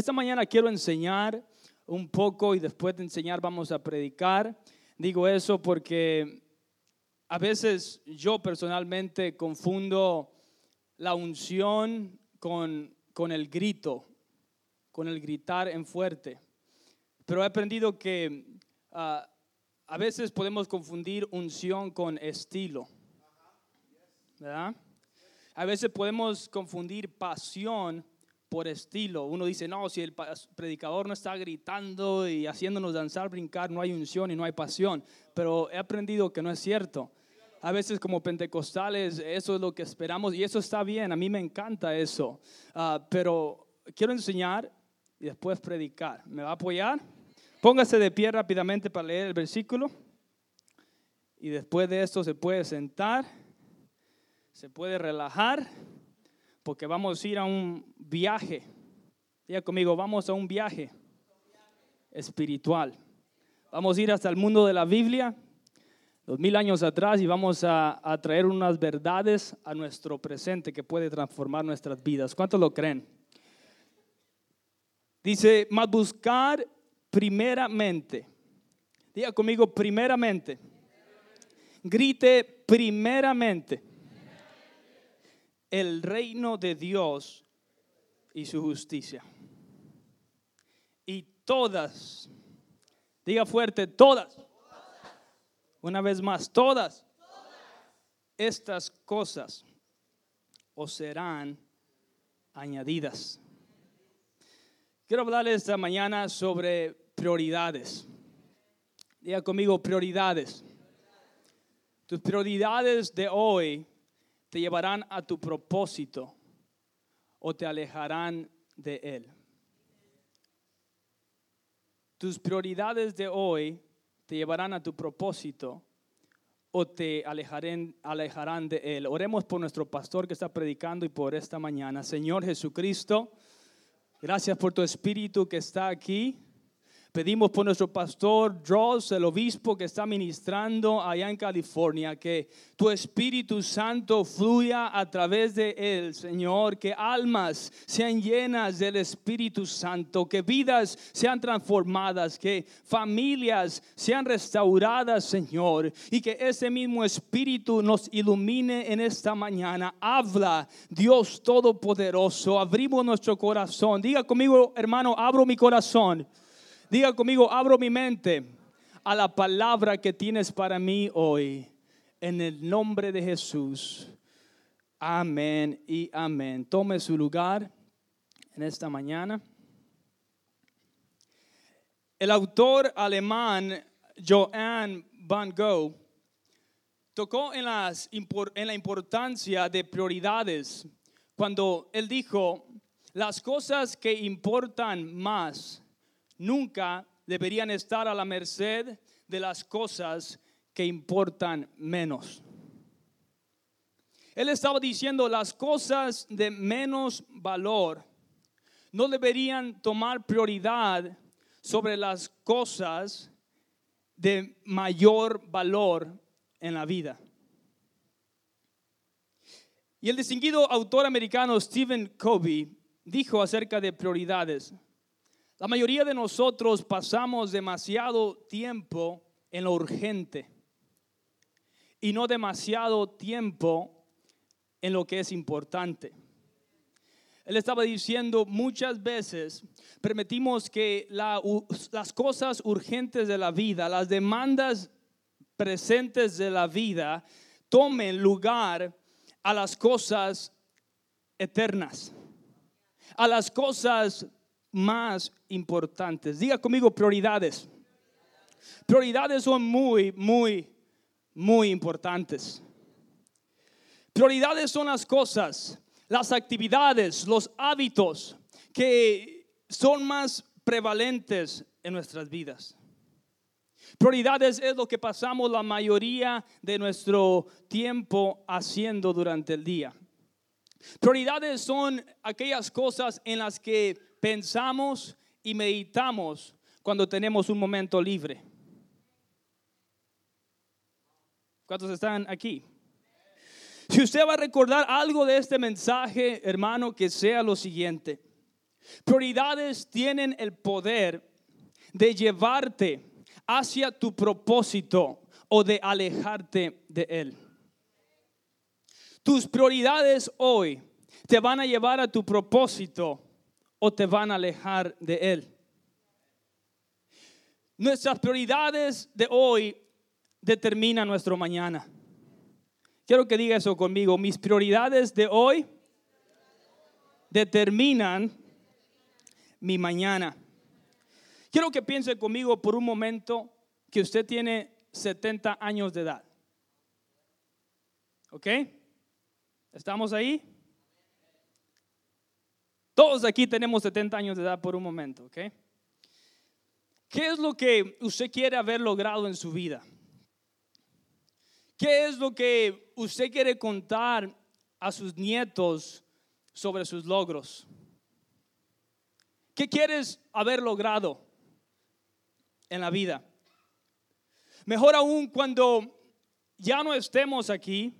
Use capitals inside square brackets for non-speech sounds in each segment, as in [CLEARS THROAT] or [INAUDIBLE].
Esta mañana quiero enseñar un poco y después de enseñar vamos a predicar. Digo eso porque a veces yo personalmente confundo la unción con, con el grito, con el gritar en fuerte. Pero he aprendido que ah, a veces podemos confundir unción con estilo. ¿Verdad? A veces podemos confundir pasión por estilo. Uno dice, no, si el predicador no está gritando y haciéndonos danzar, brincar, no hay unción y no hay pasión. Pero he aprendido que no es cierto. A veces como pentecostales eso es lo que esperamos y eso está bien, a mí me encanta eso. Ah, pero quiero enseñar y después predicar. ¿Me va a apoyar? Póngase de pie rápidamente para leer el versículo. Y después de esto se puede sentar, se puede relajar, porque vamos a ir a un viaje. Diga conmigo, vamos a un viaje espiritual. Vamos a ir hasta el mundo de la Biblia, dos mil años atrás, y vamos a, traer unas verdades a nuestro presente que puede transformar nuestras vidas. ¿Cuántos lo creen? Dice, más buscar primeramente. Diga conmigo, primeramente. Grite primeramente. El reino de Dios y su justicia. Y todas, diga fuerte, todas. Una vez más, todas estas cosas os serán añadidas. Quiero hablarles esta mañana sobre prioridades. Diga conmigo prioridades. Tus prioridades de hoy te llevarán a tu propósito o te alejarán de él. Tus prioridades de hoy te llevarán a tu propósito o te alejarán, alejarán de él. Oremos por nuestro pastor que está predicando y por esta mañana. Señor Jesucristo. Gracias por tu espíritu que está aquí. Pedimos por nuestro pastor Dross, el obispo que está ministrando allá en California, que tu Espíritu Santo fluya a través de él, Señor, que almas sean llenas del Espíritu Santo, que vidas sean transformadas, que familias sean restauradas, Señor, y que ese mismo Espíritu nos ilumine en esta mañana. Habla, Dios Todopoderoso, abrimos nuestro corazón. Diga conmigo, hermano, abro mi corazón Diga conmigo, abro mi mente a la palabra que tienes para mí hoy. En el nombre de Jesús. Amén y amén. Tome su lugar en esta mañana. El autor alemán Johann van Gogh tocó en, la importancia de prioridades cuando él dijo, las cosas que importan más nunca deberían estar a la merced de las cosas que importan menos. Él estaba diciendo las cosas de menos valor no deberían tomar prioridad sobre las cosas de mayor valor en la vida. Y el distinguido autor americano Stephen Covey dijo acerca de prioridades, la mayoría de nosotros pasamos demasiado tiempo en lo urgente y no demasiado tiempo en lo que es importante. Él estaba diciendo muchas veces, permitimos que las cosas urgentes de la vida, las demandas presentes de la vida, tomen lugar a las cosas eternas, a las cosas más importantes. Diga conmigo prioridades. Prioridades son muy, muy, muy importantes. Prioridades son las cosas, las actividades, los hábitos que son más prevalentes en nuestras vidas. Prioridades es lo que pasamos la mayoría de nuestro tiempo haciendo durante el día. Prioridades son aquellas cosas en las que pensamos y meditamos cuando tenemos un momento libre. ¿Cuántos están aquí? Si usted va a recordar algo de este mensaje, hermano, que sea lo siguiente. Prioridades tienen el poder de llevarte hacia tu propósito o de alejarte de él. Tus prioridades hoy te van a llevar a tu propósito o te van a alejar de él. Nuestras prioridades de hoy determinan nuestro mañana. Quiero que diga eso conmigo. Mis prioridades de hoy determinan mi mañana. Quiero que piense conmigo por un momento que usted tiene 70 años de edad. ¿Ok? ¿Estamos ahí? Todos aquí tenemos 70 años de edad por un momento, ¿ok? ¿Qué es lo que usted quiere haber logrado en su vida? ¿Qué es lo que usted quiere contar a sus nietos sobre sus logros? ¿Qué quieres haber logrado en la vida? Mejor aún cuando ya no estemos aquí,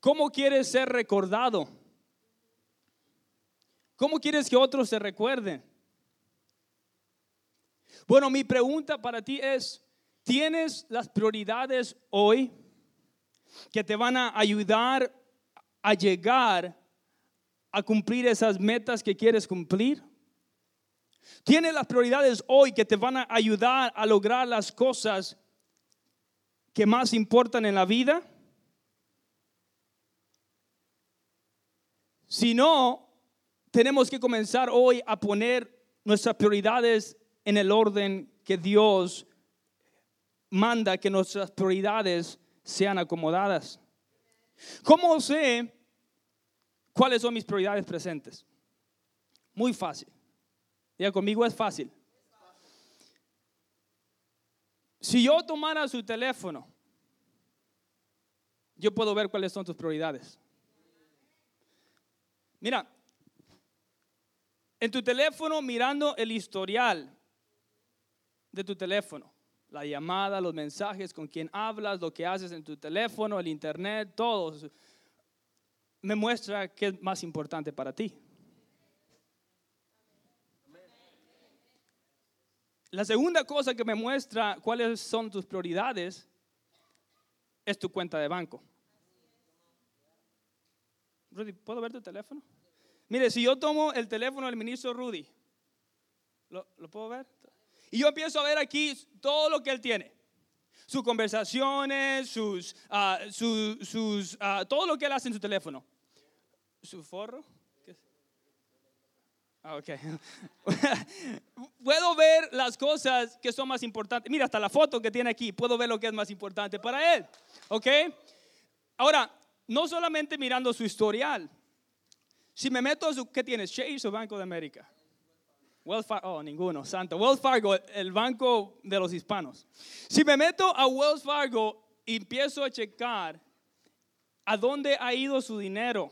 ¿cómo quieres ser recordado? ¿Cómo quieres que otros se recuerden? Bueno, mi pregunta para ti es, ¿tienes las prioridades hoy? que te van a ayudar a llegar a cumplir esas metas que quieres cumplir. Tienes las prioridades hoy que te van a ayudar a lograr las cosas que más importan en la vida. Si no, tenemos que comenzar hoy a poner nuestras prioridades en el orden que Dios manda que nuestras prioridades sean acomodadas. ¿Cómo sé cuáles son mis prioridades presentes? Muy fácil. Ya conmigo es fácil. Si yo tomara su teléfono, yo puedo ver cuáles son tus prioridades. Mira, en tu teléfono mirando el historial de tu teléfono, la llamada, los mensajes, con quien hablas, lo que haces en tu teléfono, el internet, todo, me muestra qué es más importante para ti. La segunda cosa que me muestra cuáles son tus prioridades es tu cuenta de banco. Rudy, ¿puedo ver tu teléfono? Mire, si yo tomo el teléfono del ministro Rudy, ¿lo, ¿lo puedo ver? Y yo empiezo a ver aquí todo lo que él tiene. Sus conversaciones, sus, ah, sus, ah, todo lo que él hace en su teléfono. ¿Su forro? Ah, ok. [LAUGHS] puedo ver las cosas que son más importantes. Mira, hasta la foto que tiene aquí, puedo ver lo que es más importante para él. ¿Ok? Ahora, no solamente mirando su historial. Si me meto a su, ¿qué tienes? Chase o Banco de América. Wells Fargo, oh, ninguno, santo. Wells Fargo, el banco de los hispanos. Si me meto a Wells Fargo y empiezo a checar a dónde ha ido su dinero,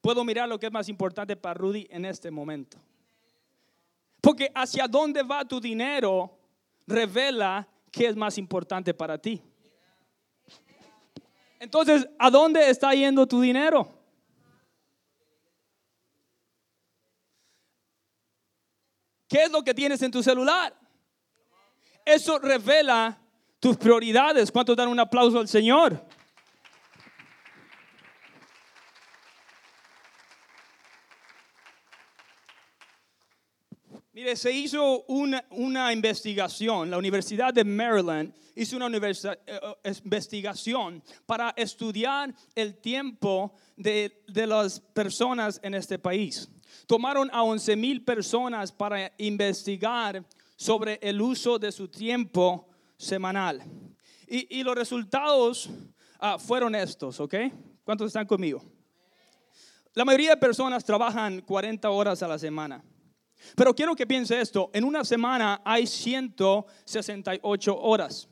puedo mirar lo que es más importante para Rudy en este momento. Porque hacia dónde va tu dinero revela qué es más importante para ti. Entonces, ¿a dónde está yendo tu dinero? ¿Qué es lo que tienes en tu celular? Eso revela tus prioridades. ¿Cuántos dan un aplauso al Señor? Se hizo una, una, investigación, la Universidad de Maryland hizo una eh, eh, investigación para estudiar el tiempo de, de las personas en este país tomaron a 11 mil personas para investigar sobre el uso de su tiempo semanal. Y, los resultados ah, fueron estos, ¿ok? ¿Cuántos están conmigo? La mayoría de personas trabajan 40 horas a la semana. Pero quiero que piense esto, en una semana hay 168 horas.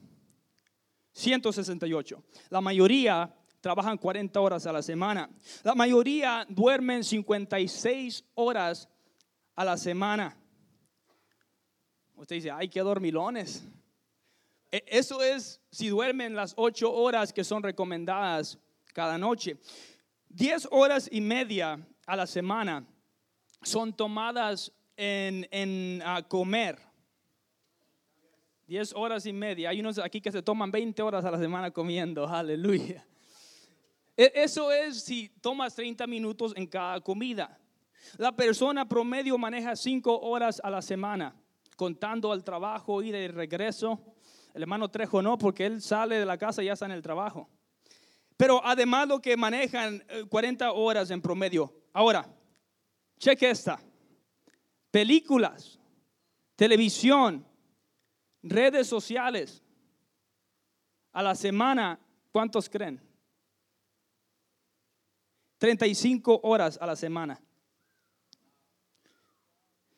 168. La mayoría trabajan 40 horas a la semana. La mayoría duermen 56 horas a la semana. Usted dice, ay, qué dormilones. E, eso es si duermen las 8 horas que son recomendadas cada noche. 10 horas y media a la semana son tomadas en, en a comer. 10 horas y media. Hay unos aquí que se toman 20 horas a la semana comiendo. Aleluya. E, eso es si tomas 30 minutos en cada comida. La persona promedio maneja 5 horas a la semana, contando al trabajo, y de regreso. El hermano Trejo no, porque él sale de la casa y ya está en el trabajo. Pero además lo que manejan 40 eh, horas en promedio. Ahora, cheque esta. Películas, televisión, redes sociales. A la semana, ¿cuántos creen? 35 horas a la semana.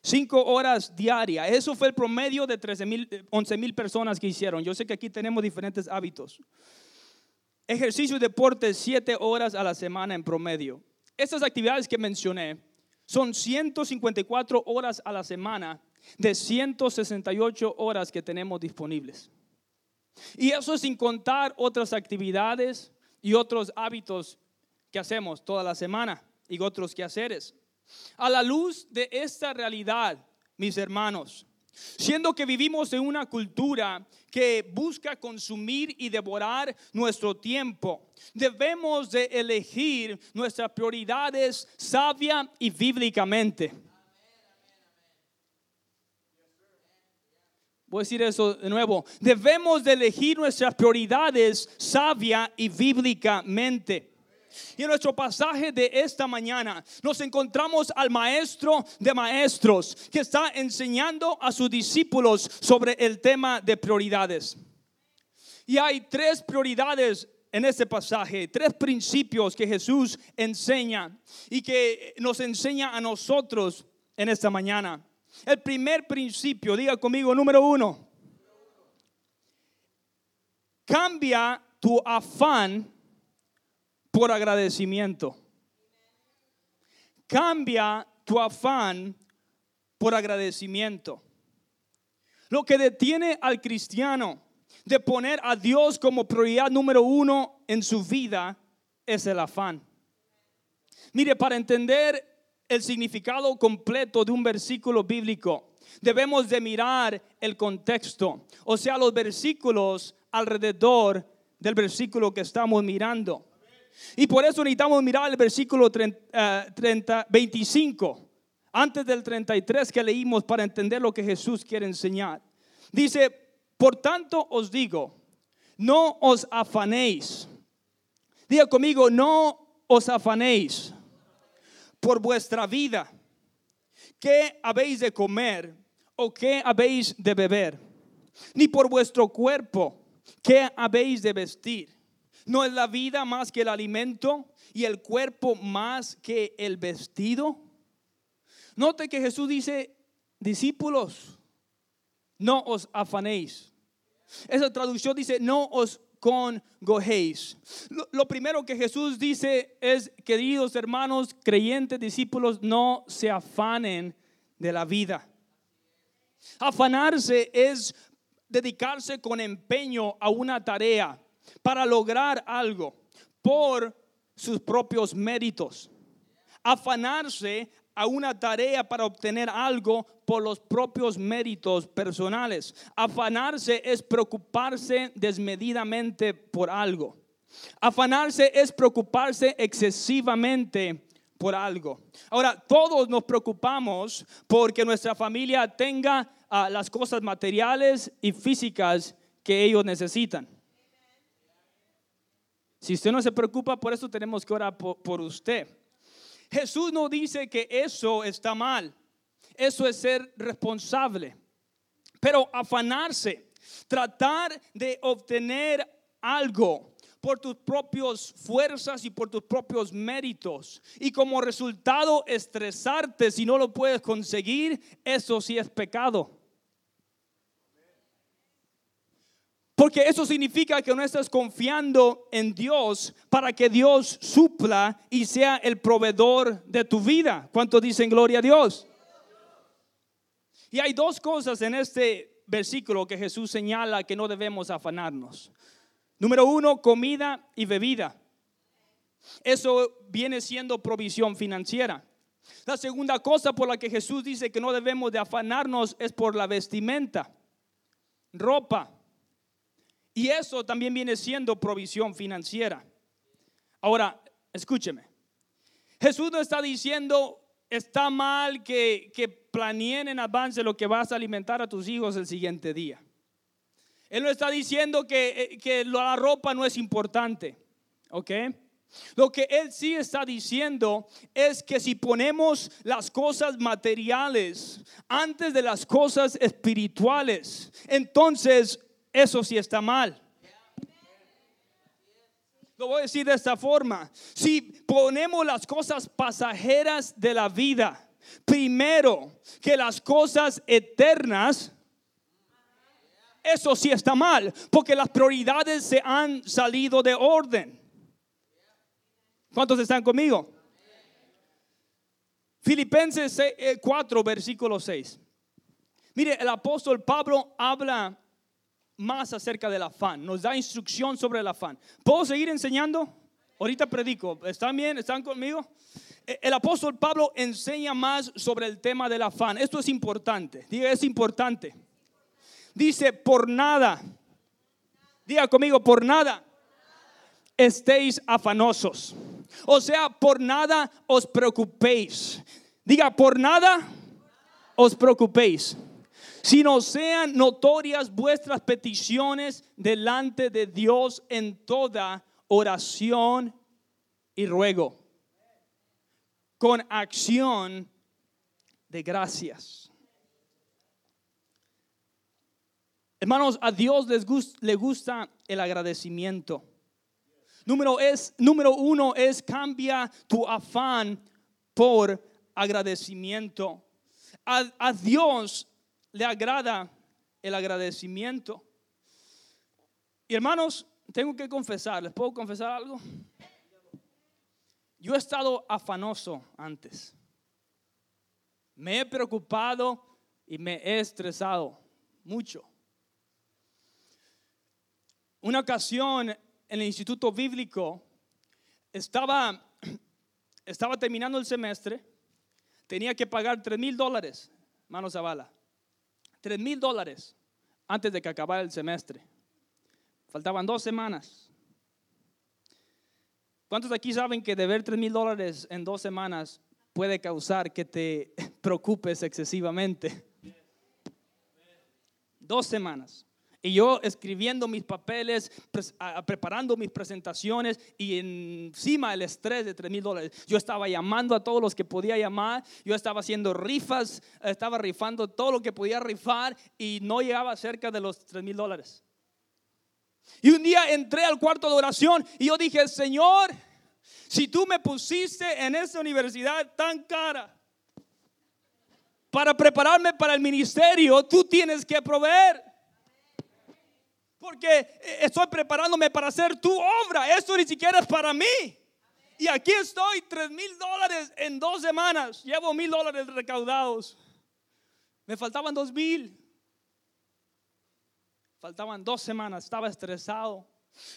5 horas diarias. Eso fue el promedio de 13 mil, 11 mil personas que hicieron. Yo sé que aquí tenemos diferentes hábitos. Ejercicio y deporte 7 horas a la semana en promedio. Estas actividades que mencioné son 154 horas a la semana de 168 horas que tenemos disponibles. Y eso sin contar otras actividades y otros hábitos que hacemos toda la semana y otros quehaceres. A la luz de esta realidad, mis hermanos, siendo que vivimos en una cultura que busca consumir y devorar nuestro tiempo, debemos de elegir nuestras prioridades sabia y bíblicamente. Voy a decir eso de nuevo. Debemos de elegir nuestras prioridades sabia y bíblicamente. Y en nuestro pasaje de esta mañana nos encontramos al maestro de maestros que está enseñando a sus discípulos sobre el tema de prioridades. Y hay tres prioridades en este pasaje, tres principios que Jesús enseña y que nos enseña a nosotros en esta mañana. El primer principio, diga conmigo, número uno, cambia tu afán por agradecimiento. Cambia tu afán por agradecimiento. Lo que detiene al cristiano de poner a Dios como prioridad número uno en su vida es el afán. Mire, para entender el significado completo de un versículo bíblico, debemos de mirar el contexto, o sea, los versículos alrededor del versículo que estamos mirando. Y por eso necesitamos mirar el versículo 30, 25, eh, antes del 33 que leímos para entender lo que Jesús quiere enseñar. Dice, por tanto os digo, no os afanéis. Diga conmigo, no os afanéis por vuestra vida. ¿Qué habéis de comer o qué habéis de beber? Ni por vuestro cuerpo, ¿qué habéis de vestir? ¿No es la vida más que el alimento y el cuerpo más que el vestido? Note que Jesús dice, discípulos, no os afanéis. Esa traducción dice, no os congojéis. Lo, lo, primero que Jesús dice es, queridos hermanos, creyentes, discípulos, no se afanen de la vida. Afanarse es dedicarse con empeño a una tarea para lograr algo por sus propios méritos. Afanarse a una tarea para obtener algo por los propios méritos personales. Afanarse es preocuparse desmedidamente por algo. Afanarse es preocuparse excesivamente por algo. Ahora, todos nos preocupamos porque nuestra familia tenga ah, las cosas materiales y físicas que ellos necesitan. Si usted no se preocupa por eso, tenemos que orar por, usted. Jesús no dice que eso está mal. Eso es ser responsable. Pero afanarse, tratar de obtener algo por tus propias fuerzas y por tus propios méritos. Y como resultado estresarte si no lo puedes conseguir, eso sí es pecado. Porque eso significa que no estás confiando en Dios para que Dios supla y sea el proveedor de tu vida. ¿Cuántos dicen gloria a Dios? Y hay dos cosas en este versículo que Jesús señala que no debemos afanarnos. Número uno, comida y bebida. Eso viene siendo provisión financiera. La segunda cosa por la que Jesús dice que no debemos de afanarnos es por la vestimenta, ropa. Y eso también viene siendo provisión financiera. Ahora, escúcheme. Jesús no está diciendo, está mal que, que planeen en avance lo que vas a alimentar a tus hijos el siguiente día. Él no está diciendo que, eh, que la ropa no es importante. ¿Ok? Lo que él sí está diciendo es que si ponemos las cosas materiales antes de las cosas espirituales, entonces eso sí está mal. Lo voy a decir de esta forma. Si ponemos las cosas pasajeras de la vida primero que las cosas eternas, eso sí está mal, porque las prioridades se han salido de orden. ¿Cuántos están conmigo? Filipenses 4, eh, versículo 6. Mire, el apóstol Pablo habla más acerca del afán, nos da instrucción sobre el afán. ¿Puedo seguir enseñando? Ahorita predico. ¿Están bien? ¿Están conmigo? Eh, el apóstol Pablo enseña más sobre el tema del afán. Esto es importante. Diga, es importante. Dice, por nada. Diga conmigo, por nada estéis afanosos. O sea, por nada os preocupéis. Diga, por nada os preocupéis. Sino sean notorias vuestras peticiones delante de Dios en toda oración y ruego. Con acción de gracias. Hermanos, a Dios les gusta, le gusta el agradecimiento. Número, es, número uno es cambia tu afán por agradecimiento. A, Dios le agrada el agradecimiento. Y hermanos, tengo que confesar, ¿les puedo confesar algo? Yo he estado afanoso antes. Me he preocupado y me he estresado mucho. Una ocasión en el instituto bíblico, estaba, [CLEARS THROAT] estaba terminando el semestre, tenía que pagar 3 mil dólares, manos a bala, 3 mil dólares antes de que acabara el semestre. Faltaban dos semanas. ¿Cuántos de aquí saben que deber 3 mil dólares en dos semanas puede causar que te [LAUGHS] preocupes excesivamente? Dos semanas. Y yo escribiendo mis papeles, preparando mis presentaciones y encima el estrés de 3 mil dólares. Yo estaba llamando a todos los que podía llamar, yo estaba haciendo rifas, estaba rifando todo lo que podía rifar y no llegaba cerca de los 3 mil dólares. Y un día entré al cuarto de oración y yo dije, Señor, si tú me pusiste en esa universidad tan cara para prepararme para el ministerio, tú tienes que proveer. Porque eh, estoy preparándome para hacer tu obra. Esto ni siquiera es para mí. Y aquí estoy, tres mil dólares en dos semanas. Llevo mil dólares recaudados. Me faltaban dos mil. Faltaban dos semanas. Estaba estresado.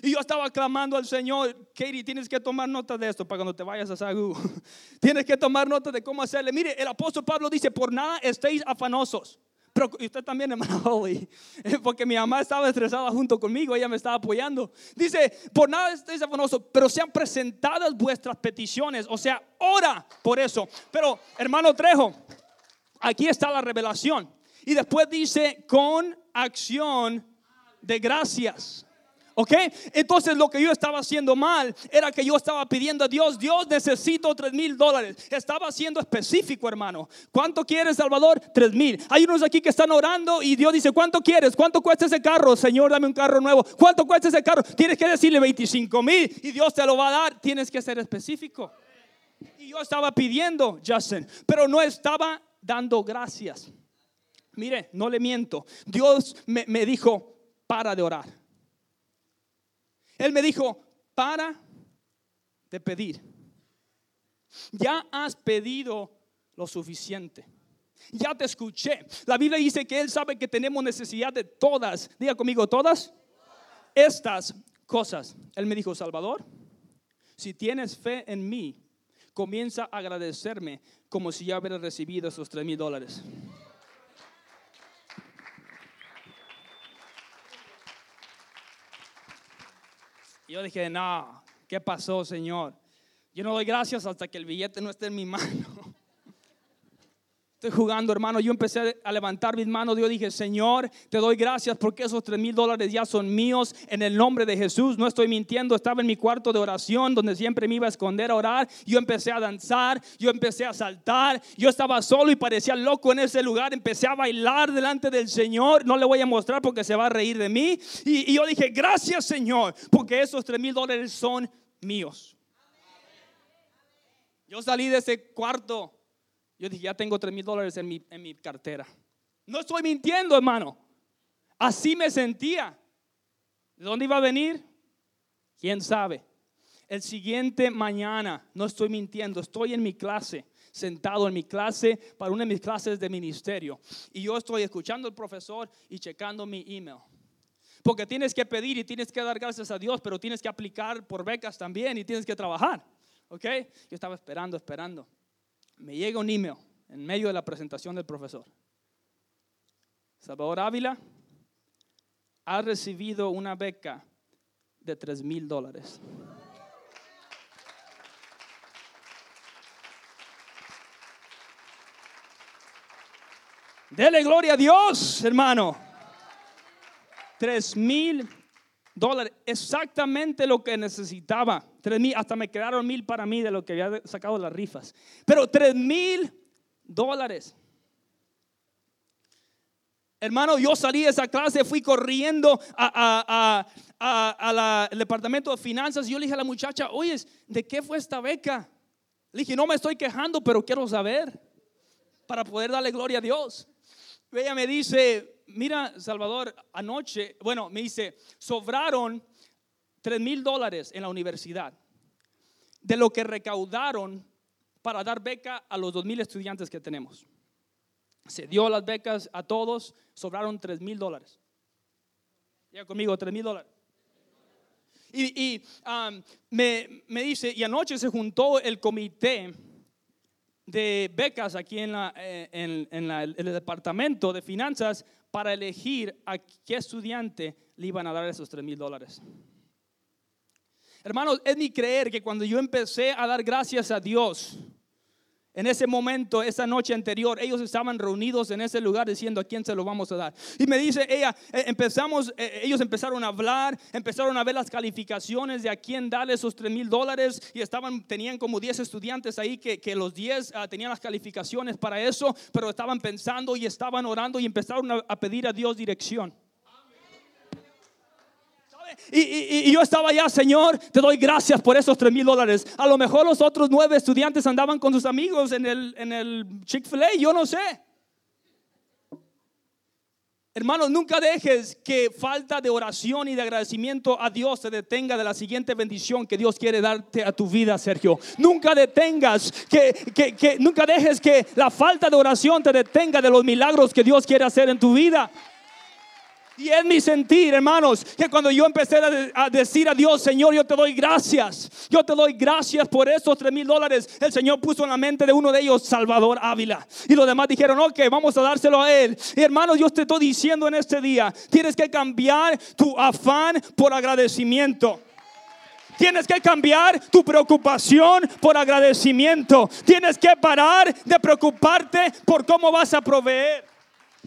Y yo estaba clamando al Señor, Katie, tienes que tomar nota de esto para cuando te vayas a Sagú. [LAUGHS] tienes que tomar nota de cómo hacerle. Mire, el apóstol Pablo dice, por nada estéis afanosos. Pero usted también, hermano [LAUGHS] Holly, porque mi mamá estaba estresada junto conmigo, ella me estaba apoyando. Dice, por nada estéis afanosos, pero sean presentadas vuestras peticiones, o sea, ora por eso. Pero, hermano Trejo, aquí está la revelación. Y después dice, con acción de gracias. ¿Ok? Entonces lo que yo estaba haciendo mal era que yo estaba pidiendo a Dios, Dios necesito tres mil dólares. Estaba siendo específico, hermano. ¿Cuánto quieres, Salvador? Tres mil. Hay unos aquí que están orando y Dios dice, ¿cuánto quieres? ¿Cuánto cuesta ese carro? Señor, dame un carro nuevo. ¿Cuánto cuesta ese carro? Tienes que decirle 25 mil y Dios te lo va a dar. Tienes que ser específico. Y yo estaba pidiendo, Justin, pero no estaba dando gracias. Mire, no le miento. Dios me, me dijo, para de orar él me dijo, para de pedir. Ya has pedido lo suficiente. Ya te escuché. La Biblia dice que Él sabe que tenemos necesidad de todas. Diga conmigo, todas estas cosas. Él me dijo, Salvador, Si tienes fe en mí, comienza a agradecerme como si ya hubiera recibido esos tres mil dólares. Yo dije, no, ¿qué pasó, Señor? Yo no doy gracias hasta que el billete no esté en mi mano. Jugando, hermano. Yo empecé a levantar mis manos. Yo dije, Señor, te doy gracias porque esos tres mil dólares ya son míos en el nombre de Jesús. No estoy mintiendo. Estaba en mi cuarto de oración donde siempre me iba a esconder a orar. Yo empecé a danzar. Yo empecé a saltar. Yo estaba solo y parecía loco en ese lugar. Empecé a bailar delante del Señor. No le voy a mostrar porque se va a reír de mí. Y yo dije, gracias, Señor, porque esos tres mil dólares son míos. Yo salí de ese cuarto yo dije, ya tengo 3 mil dólares en mi, en mi cartera. No estoy mintiendo, hermano. Así me sentía. ¿De dónde iba a venir? ¿Quién sabe? El siguiente mañana, no estoy mintiendo, estoy en mi clase, sentado en mi clase para una de mis clases de ministerio. Y yo estoy escuchando al profesor y checando mi email. Porque tienes que pedir y tienes que dar gracias a Dios, pero tienes que aplicar por becas también y tienes que trabajar. ¿Ok? Yo estaba esperando, esperando me llega un email en medio de la presentación del profesor. Salvador Ávila ha recibido una beca de 3 mil dólares. Dele gloria a Dios, hermano. 3 mil dólares, exactamente lo que necesitaba. Tres mil, hasta me quedaron mil para mí de lo que había sacado las rifas. Pero tres mil dólares. Hermano, yo salí de esa clase, fui corriendo al a, departamento de finanzas y yo le dije a la muchacha, oye, ¿de qué fue esta beca? Le dije, no me estoy quejando, pero quiero saber para poder darle gloria a Dios. ella me dice, mira, Salvador, anoche, bueno, me dice, sobraron 3 mil dólares en la universidad de lo que recaudaron para dar beca a los 2 mil estudiantes que tenemos. Se dio las becas a todos, sobraron 3 mil dólares. Ya conmigo, 3 mil dólares. Y, um, me, dice, y anoche se juntó el comité de becas aquí en, la, eh, en, el departamento de finanzas para elegir a qué estudiante le iban a dar esos 3 mil dólares. Hermanos, es mi creer que cuando yo empecé a dar gracias a Dios, en ese momento, esa noche anterior, ellos estaban reunidos en ese lugar diciendo a quién se lo vamos a dar. Y me dice ella, eh, empezamos, eh, ellos empezaron a hablar, empezaron a ver las calificaciones de a quién darle esos 3 mil dólares y estaban, tenían como 10 estudiantes ahí que, que los 10 ah, tenían las calificaciones para eso, pero estaban pensando y estaban orando y empezaron a pedir a Dios dirección. Y, yo estaba allá, Señor, te doy gracias por esos tres mil dólares. A lo mejor los otros nueve estudiantes andaban con sus amigos en el, en el Chick-fil-A, yo no sé. Hermanos, nunca dejes que falta de oración y de agradecimiento a Dios te detenga de la siguiente bendición que Dios quiere darte a tu vida, Sergio. Nunca detengas, que, que nunca dejes que la falta de oración te detenga de los milagros que Dios quiere hacer en tu vida. Y es mi sentir, hermanos, que cuando yo empecé a, decir a Dios, Señor, yo te doy gracias, yo te doy gracias por esos tres mil dólares, el Señor puso en la mente de uno de ellos, Salvador Ávila. Y los demás dijeron, ok, vamos a dárselo a Él. Y hermanos, yo te estoy diciendo en este día, tienes que cambiar tu afán por agradecimiento. Tienes que cambiar tu preocupación por agradecimiento. Tienes que parar de preocuparte por cómo vas a proveer.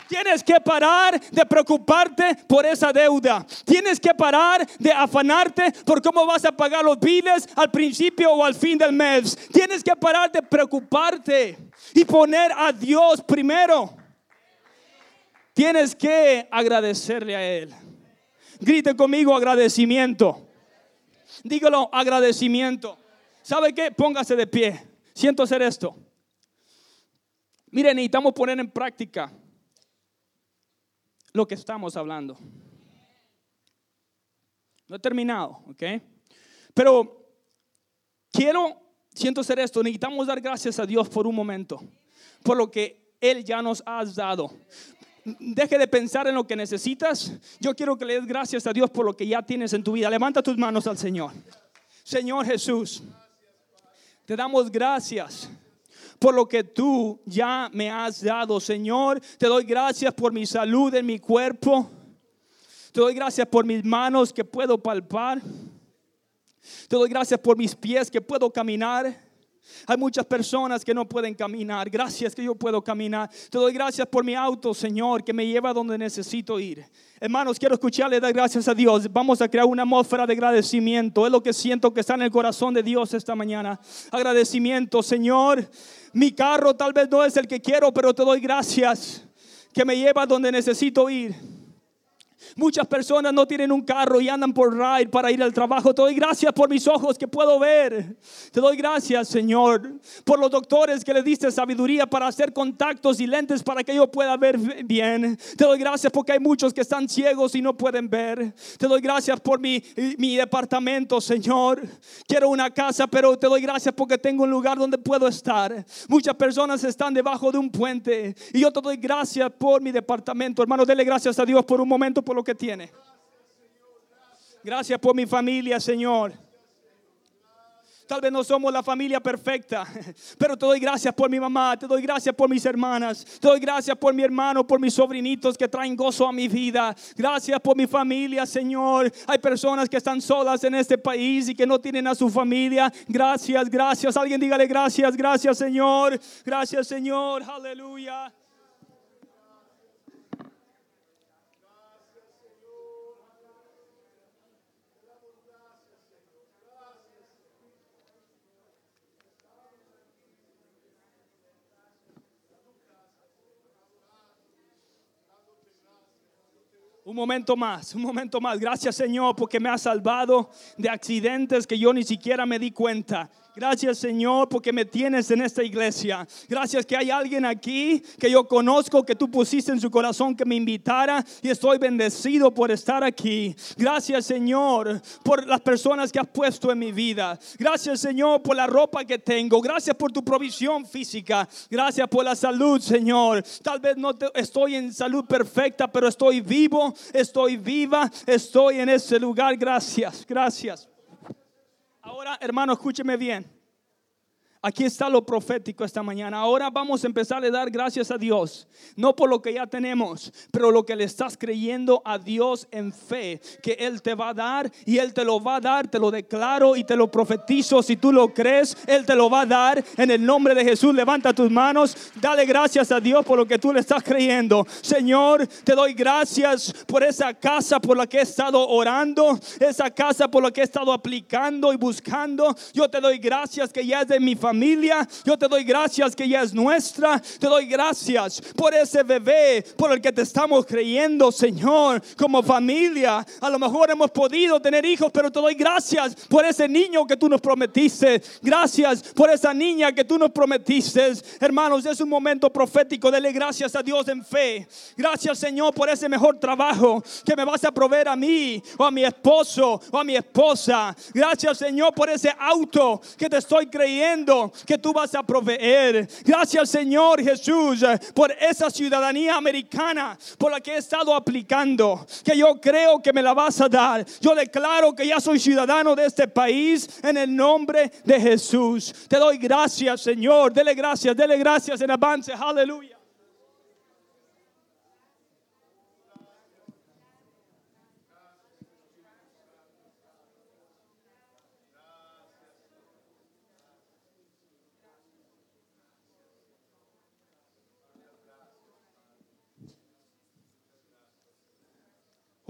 Tienes que parar de preocuparte por esa deuda. Tienes que parar de afanarte por cómo vas a pagar los biles al principio o al fin del mes. Tienes que parar de preocuparte y poner a Dios primero. Tienes que agradecerle a Él. Grite conmigo agradecimiento. Dígalo agradecimiento. ¿Sabe qué? Póngase de pie. Siento hacer esto. Miren, necesitamos poner en práctica lo que estamos hablando. No he terminado, ¿ok? Pero quiero, siento ser esto, necesitamos dar gracias a Dios por un momento, por lo que Él ya nos ha dado. Deje de pensar en lo que necesitas. Yo quiero que le des gracias a Dios por lo que ya tienes en tu vida. Levanta tus manos al Señor. Señor Jesús, te damos gracias por lo que tú ya me has dado, Señor. Te doy gracias por mi salud en mi cuerpo. Te doy gracias por mis manos que puedo palpar. Te doy gracias por mis pies que puedo caminar. Hay muchas personas que no pueden caminar. Gracias que yo puedo caminar. Te doy gracias por mi auto, Señor, que me lleva donde necesito ir. Hermanos, quiero escucharle dar gracias a Dios. Vamos a crear una atmósfera de agradecimiento. Es lo que siento que está en el corazón de Dios esta mañana. Agradecimiento, Señor. Mi carro tal vez no es el que quiero, pero te doy gracias que me lleva donde necesito ir. Muchas personas no tienen un carro y andan por ride para ir al trabajo. Te doy gracias por mis ojos que puedo ver. Te doy gracias, Señor, por los doctores que le diste sabiduría para hacer contactos y lentes para que yo pueda ver bien. Te doy gracias porque hay muchos que están ciegos y no pueden ver. Te doy gracias por mi, mi departamento, Señor. Quiero una casa, pero te doy gracias porque tengo un lugar donde puedo estar. Muchas personas están debajo de un puente y yo te doy gracias por mi departamento. Hermano, dele gracias a Dios por un momento por lo que tiene. Gracias por mi familia, Señor. Tal vez no somos la familia perfecta, [LAUGHS] pero te doy gracias por mi mamá, te doy gracias por mis hermanas, te doy gracias por mi hermano, por mis sobrinitos que traen gozo a mi vida. Gracias por mi familia, Señor. Hay personas que están solas en este país y que no tienen a su familia. Gracias, gracias. Alguien dígale gracias, gracias, Señor. Gracias, Señor. Aleluya. Un momento más, un momento más. Gracias Señor porque me ha salvado de accidentes que yo ni siquiera me di cuenta. Gracias Señor porque me tienes en esta iglesia. Gracias que hay alguien aquí que yo conozco que tú pusiste en su corazón que me invitara y estoy bendecido por estar aquí. Gracias Señor por las personas que has puesto en mi vida. Gracias Señor por la ropa que tengo. Gracias por tu provisión física. Gracias por la salud Señor. Tal vez no estoy en salud perfecta, pero estoy vivo, estoy viva, estoy en ese lugar. Gracias, gracias. Ahora, hermano, escúcheme bien. Aquí está lo profético esta mañana. Ahora vamos a empezar a dar gracias a Dios, no por lo que ya tenemos, pero lo que le estás creyendo a Dios en fe, que Él te va a dar y Él te lo va a dar, te lo declaro y te lo profetizo. Si tú lo crees, Él te lo va a dar en el nombre de Jesús. Levanta tus manos, dale gracias a Dios por lo que tú le estás creyendo. Señor, te doy gracias por esa casa por la que he estado orando, esa casa por la que he estado aplicando y buscando. Yo te doy gracias que ya es de mi familia familia. Yo te doy gracias que ya es nuestra. Te doy gracias por ese bebé por el que te estamos creyendo, Señor, como familia. A lo mejor hemos podido tener hijos, pero te doy gracias por ese niño que tú nos prometiste. Gracias por esa niña que tú nos prometiste. Hermanos, es un momento profético. Dele gracias a Dios en fe. Gracias, Señor, por ese mejor trabajo que me vas a proveer a mí o a mi esposo o a mi esposa. Gracias, Señor, por ese auto que te estoy creyendo que tú vas a proveer. Gracias Señor Jesús por esa ciudadanía americana por la que he estado aplicando, que yo creo que me la vas a dar. Yo declaro que ya soy ciudadano de este país en el nombre de Jesús. Te doy gracias Señor, dele gracias, dele gracias en avance, aleluya.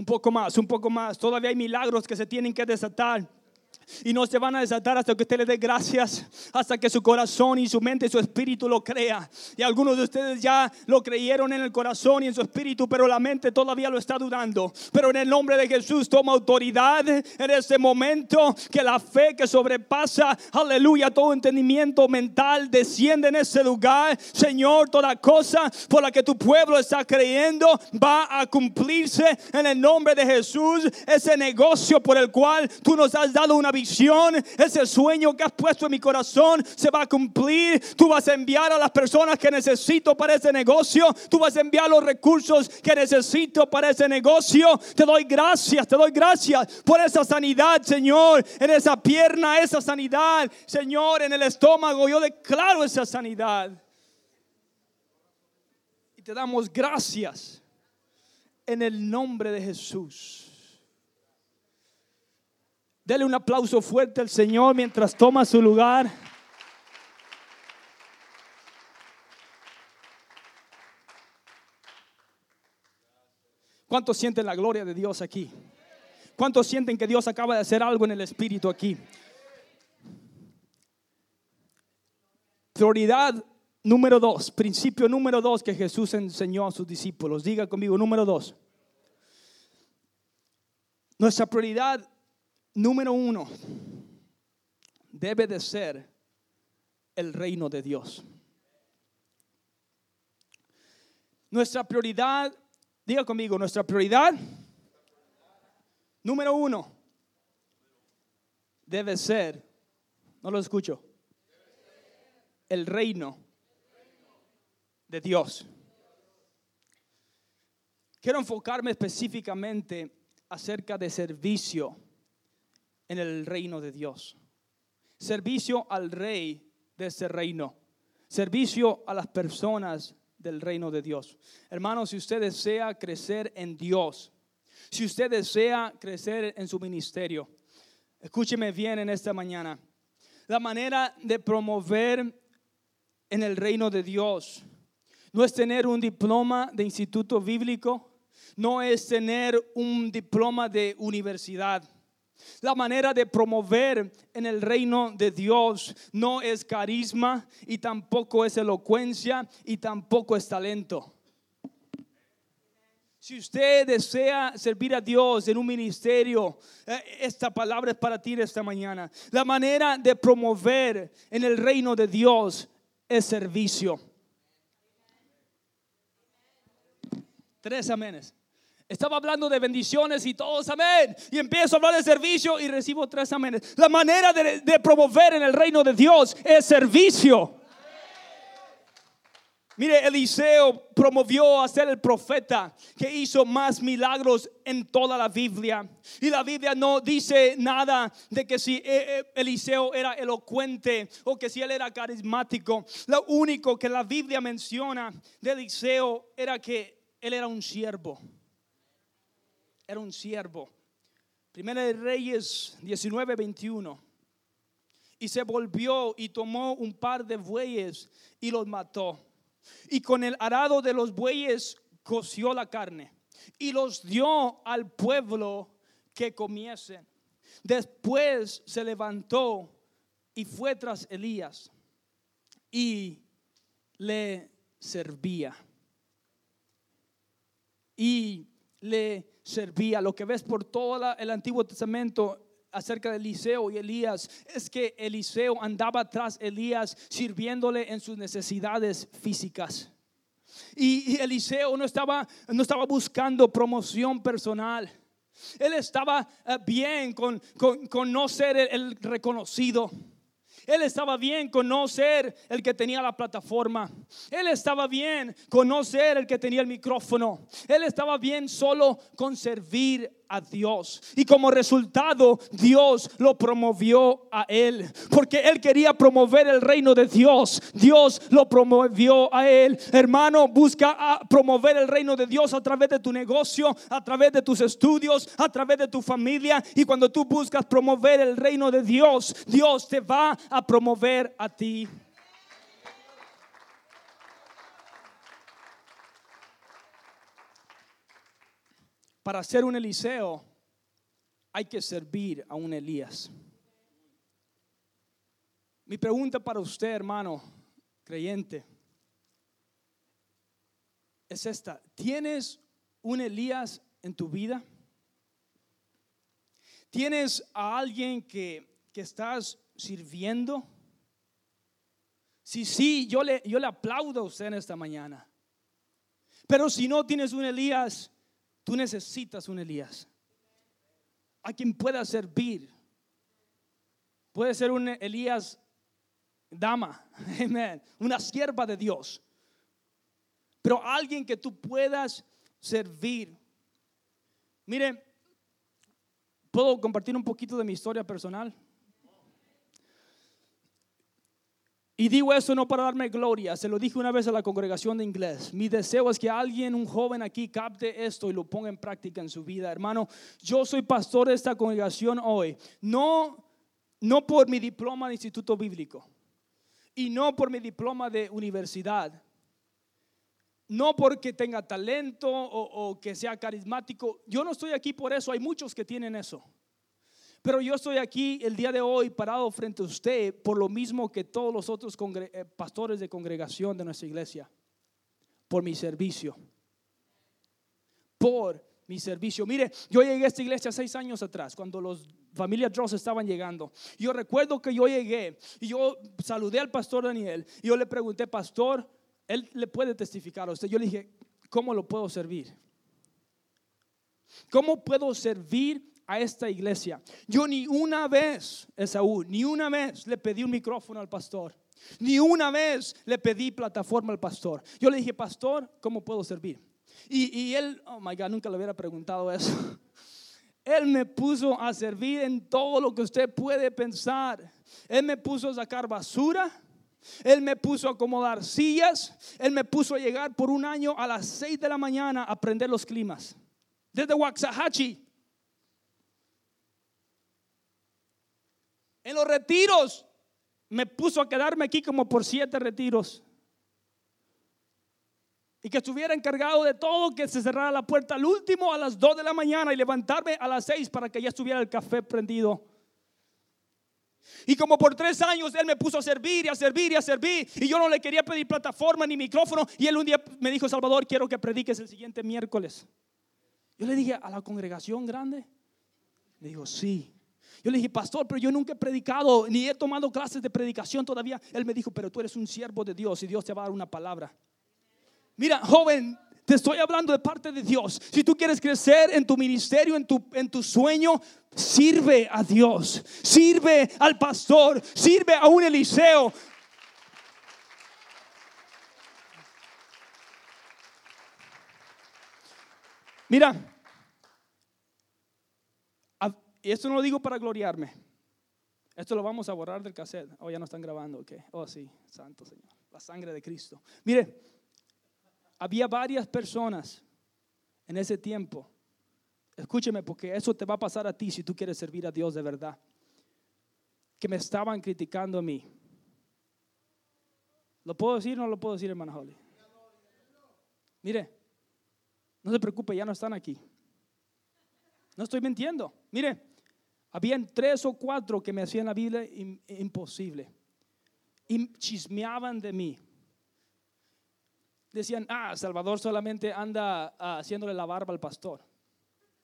Un poco más, un poco más. Todavía hay milagros que se tienen que desatar. Y no se van a desatar hasta que usted le dé gracias, hasta que su corazón y su mente y su espíritu lo crea. Y algunos de ustedes ya lo creyeron en el corazón y en su espíritu, pero la mente todavía lo está dudando. Pero en el nombre de Jesús toma autoridad en ese momento que la fe que sobrepasa, aleluya, todo entendimiento mental desciende en ese lugar. Señor, toda cosa por la que tu pueblo está creyendo va a cumplirse en el nombre de Jesús. Ese negocio por el cual tú nos has dado una visión, ese sueño que has puesto en mi corazón se va a cumplir. Tú vas a enviar a las personas que necesito para ese negocio. Tú vas a enviar los recursos que necesito para ese negocio. Te doy gracias, te doy gracias por esa sanidad, Señor, en esa pierna, esa sanidad, Señor, en el estómago. Yo declaro esa sanidad. Y te damos gracias en el nombre de Jesús. Dele un aplauso fuerte al Señor mientras toma su lugar. ¿Cuántos sienten la gloria de Dios aquí? ¿Cuántos sienten que Dios acaba de hacer algo en el Espíritu aquí? Prioridad número dos, principio número dos que Jesús enseñó a sus discípulos. Diga conmigo, número dos. Nuestra prioridad número uno debe de ser el reino de Dios. Nuestra prioridad, diga conmigo, nuestra prioridad número uno debe ser, no lo escucho, el reino de Dios. Quiero enfocarme específicamente acerca de servicio en el reino de Dios. Servicio al rey de ese reino. Servicio a las personas del reino de Dios. Hermanos, si usted desea crecer en Dios, si usted desea crecer en su ministerio, escúcheme bien en esta mañana. La manera de promover en el reino de Dios no es tener un diploma de instituto bíblico, no es tener un diploma de universidad la manera de promover en el reino de Dios no es carisma y tampoco es elocuencia y tampoco es talento. Si usted desea servir a Dios en un ministerio, eh, esta palabra es para ti esta mañana. La manera de promover en el reino de Dios es servicio. Tres amenes. Estaba hablando de bendiciones y todos, amén. Y empiezo a hablar de servicio y recibo tres amén. La manera de, de promover en el reino de Dios es servicio. Mire, Eliseo promovió a ser el profeta que hizo más milagros en toda la Biblia. Y la Biblia no dice nada de que si eh, eh, Eliseo era elocuente o que si él era carismático. Lo único que la Biblia menciona de Eliseo era que él era un siervo era un siervo. Primera de Reyes 19, 21. Y se volvió y tomó un par de bueyes y los mató. Y con el arado de los bueyes coció la carne y los dio al pueblo que comiesen. Después se levantó y fue tras Elías y le servía. Y le servía. Lo que ves por todo el Antiguo Testamento acerca de Eliseo y Elías es que Eliseo andaba tras Elías sirviéndole en sus necesidades físicas. Y, Eliseo no estaba, no estaba buscando promoción personal. Él estaba eh, bien con, con, no ser el reconocido. Él estaba bien con no ser el que tenía la plataforma. Él estaba bien con no ser el que tenía el micrófono. Él estaba bien solo con servir a Dios. Y como resultado, Dios lo promovió a él. Porque él quería promover el reino de Dios. Dios lo promovió a él. Hermano, busca promover el reino de Dios a través de tu negocio, a través de tus estudios, a través de tu familia. Y cuando tú buscas promover el reino de Dios, Dios te va a promover a ti. Para ser un Eliseo hay que servir a un Elías. Mi pregunta para usted, hermano creyente, es esta. ¿Tienes un Elías en tu vida? ¿Tienes a alguien que, que estás sirviendo? Si sí, yo le, yo le aplaudo a usted en esta mañana. Pero si no tienes un Elías, Tú necesitas un Elías. A quien pueda servir Puede ser un Elías dama, [LAUGHS] amén, una sierva de Dios. Pero alguien que tú puedas servir. Mire, ¿puedo compartir un poquito de mi historia personal? Y digo eso no para darme gloria, se lo dije una vez a la congregación de inglés. Mi deseo es que alguien, un joven aquí, capte esto y lo ponga en práctica en su vida. Hermano, yo soy pastor de esta congregación hoy, no, no por mi diploma de instituto bíblico y no por mi diploma de universidad. No porque tenga talento o, o que sea carismático. Yo no estoy aquí por eso, hay muchos que tienen eso. Pero yo estoy aquí el día de hoy parado frente a usted por lo mismo que todos los otros eh, pastores de congregación de nuestra iglesia. Por mi servicio. Por mi servicio. Mire, yo llegué a esta iglesia seis años atrás, cuando los familias Dross estaban llegando. Yo recuerdo que yo llegué y yo saludé al pastor Daniel y yo le pregunté, pastor, él le puede testificar a usted. Yo le dije, ¿cómo lo puedo servir? ¿Cómo puedo servir a esta iglesia. Yo ni una vez, Esaú, ni una vez le pedí un micrófono al pastor. Ni una vez le pedí plataforma al pastor. Yo le dije, pastor, ¿cómo puedo servir? Y, y él, oh my God, nunca le hubiera preguntado eso. [LAUGHS] Él me puso a servir en todo lo que usted puede pensar. Él me puso a sacar basura. Él me puso a acomodar sillas. Él me puso a llegar por un año a las 6 de la mañana a prender los climas. Desde Waxahachie En los retiros me puso a quedarme aquí como por siete retiros. Y que estuviera encargado de todo, que se cerrara la puerta al último a las dos de la mañana y levantarme a las seis para que ya estuviera el café prendido. Y como por tres años él me puso a servir y a servir y a servir. Y yo no le quería pedir plataforma ni micrófono. Y él un día me dijo, Salvador, quiero que prediques el siguiente miércoles. Yo le dije, ¿a la congregación grande? Le dijo, sí. Yo le dije, pastor, pero yo nunca he predicado, ni he tomado clases de predicación todavía. Él me dijo, pero tú eres un siervo de Dios y Dios te va a dar una palabra. Mira, joven, te estoy hablando de parte de Dios. Si tú quieres crecer en tu ministerio, en tu, en tu sueño, sirve a Dios. Sirve al pastor. Sirve a un Eliseo. Mira, y esto no lo digo para gloriarme. Esto lo vamos a borrar del cassette. Oh, ya no están grabando, ok. Oh, sí, santo Señor. La sangre de Cristo. Mire, había varias personas en ese tiempo. Escúcheme, porque eso te va a pasar a ti si tú quieres servir a Dios de verdad. Que me estaban criticando a mí. ¿Lo puedo decir o no lo puedo decir, hermana Holly? Mire, no se preocupe, ya no están aquí. No estoy mintiendo. Mire, habían tres o cuatro que me hacían la Biblia imposible. Y chismeaban de mí. Decían, ah, Salvador solamente anda ah, haciéndole la barba al pastor.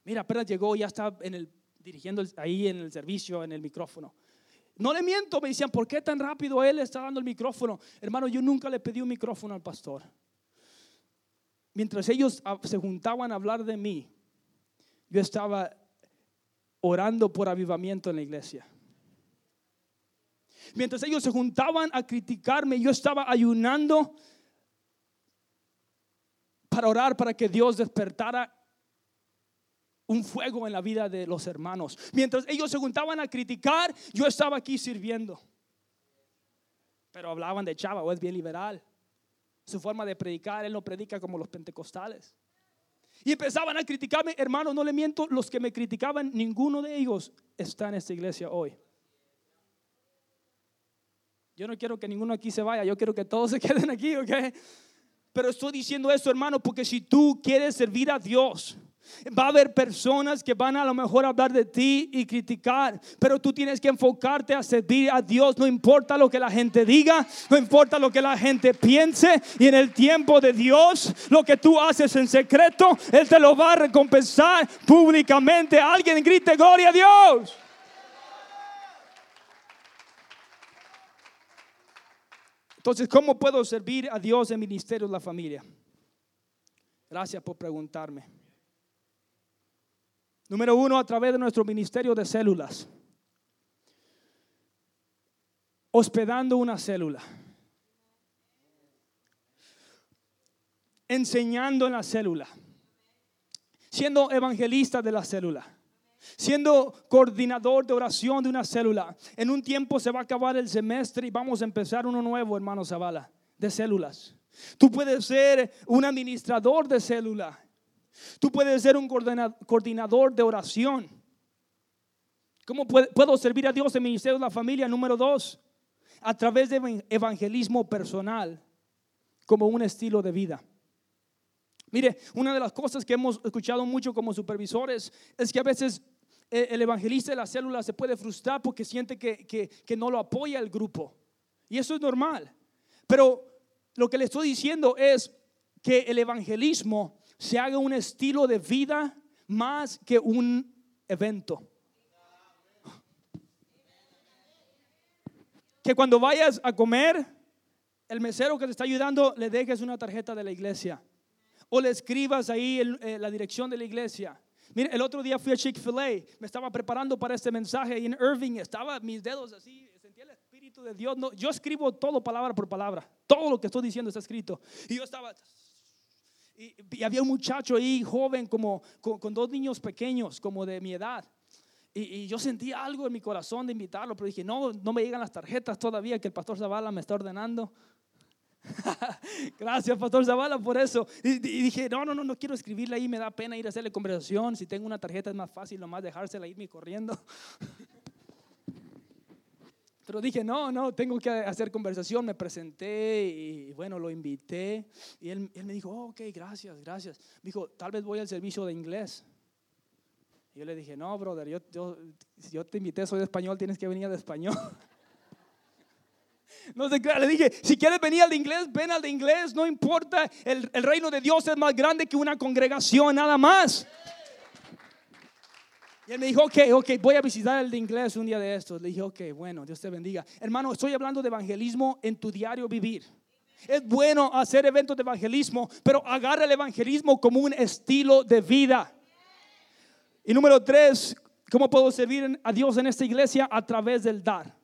Mira, apenas llegó, ya está en el, dirigiendo ahí en el servicio, en el micrófono. No le miento, me decían, ¿por qué tan rápido él está dando el micrófono? Hermano, yo nunca le pedí un micrófono al pastor. Mientras ellos ah, se juntaban a hablar de mí, yo estaba orando por avivamiento en la iglesia. Mientras ellos se juntaban a criticarme, yo estaba ayunando para orar para que Dios despertara un fuego en la vida de los hermanos. Mientras ellos se juntaban a criticar, yo estaba aquí sirviendo. Pero hablaban de Chava, o es bien liberal. Su forma de predicar, él no predica como los pentecostales. Y empezaban a criticarme, hermano, no le miento, los que me criticaban, ninguno de ellos está en esta iglesia hoy. Yo no quiero que ninguno aquí se vaya, yo quiero que todos se [LAUGHS] queden aquí, ¿ok? Pero estoy diciendo esto, hermano, porque si tú quieres servir a Dios, Va a haber personas que van a, lo mejor a hablar de ti y criticar, pero tú tienes que enfocarte a servir a Dios. No importa lo que la gente diga, no importa lo que la gente piense. Y en el tiempo de Dios, lo que tú haces en secreto, Él te lo va a recompensar públicamente. Alguien grite gloria a Dios. Entonces, ¿cómo puedo servir a Dios en ministerio de la familia? Gracias por preguntarme. Número uno, a través de nuestro ministerio de células. hospedando una célula, enseñando en la célula, siendo evangelista de la célula, siendo coordinador de oración de una célula. En un tiempo se va a acabar el semestre y vamos a empezar uno nuevo, hermano Zavala, de células. Tú puedes ser un administrador de célula. Tú puedes ser un coordinador de oración. ¿Cómo puedo servir a Dios en ministerio de la familia? Número dos, a través de evangelismo personal como un estilo de vida. Mire, una de las cosas que hemos escuchado mucho como supervisores es que a veces eh, el evangelista de la célula se puede frustrar porque siente que, que no lo apoya el grupo. Y eso es normal. Pero lo que le estoy diciendo es que el evangelismo se haga un estilo de vida más que un evento. Que cuando vayas a comer, el mesero que te está ayudando le dejes una tarjeta de la iglesia o le escribas ahí eh, la dirección de la iglesia. Mire, el otro día fui a Chick-fil-A, me estaba preparando para este mensaje y en Irving estaba mis dedos así, sentía el Espíritu de Dios. No, yo escribo todo palabra por palabra, todo lo que estoy diciendo está escrito. Y yo estaba, y, había un muchacho ahí joven como con, dos niños pequeños como de mi edad. Y, y, yo sentía algo en mi corazón de invitarlo, pero dije, no, no me llegan las tarjetas todavía que el pastor Zavala me está ordenando. [LAUGHS] Gracias, Pastor Zavala, por eso. Y, dije, no, no, no, no quiero escribirle ahí, me da pena ir a hacerle conversación. Si tengo una tarjeta es más fácil nomás dejársela irme corriendo. [LAUGHS] Pero dije, no, no, tengo que hacer conversación. Me presenté y bueno, lo invité. Y él, me dijo, oh, ok, gracias, gracias. Me dijo, tal vez voy al servicio de inglés. Y yo le dije, no, brother, yo, yo, te invité, soy de español, tienes que venir de español. [LAUGHS] No sé, le dije, si quieres venir al de inglés, ven al de inglés, no importa, el, el reino de Dios es más grande que una congregación, nada más. Él me dijo, ok, ok, voy a visitar el de inglés un día de estos. Le dije, ok, bueno, Dios te bendiga. Hermano, estoy hablando de evangelismo en tu diario vivir. Es bueno hacer eventos de evangelismo, pero agarra el evangelismo como un estilo de vida. Y número tres, ¿cómo puedo servir a Dios en esta iglesia? A través del dar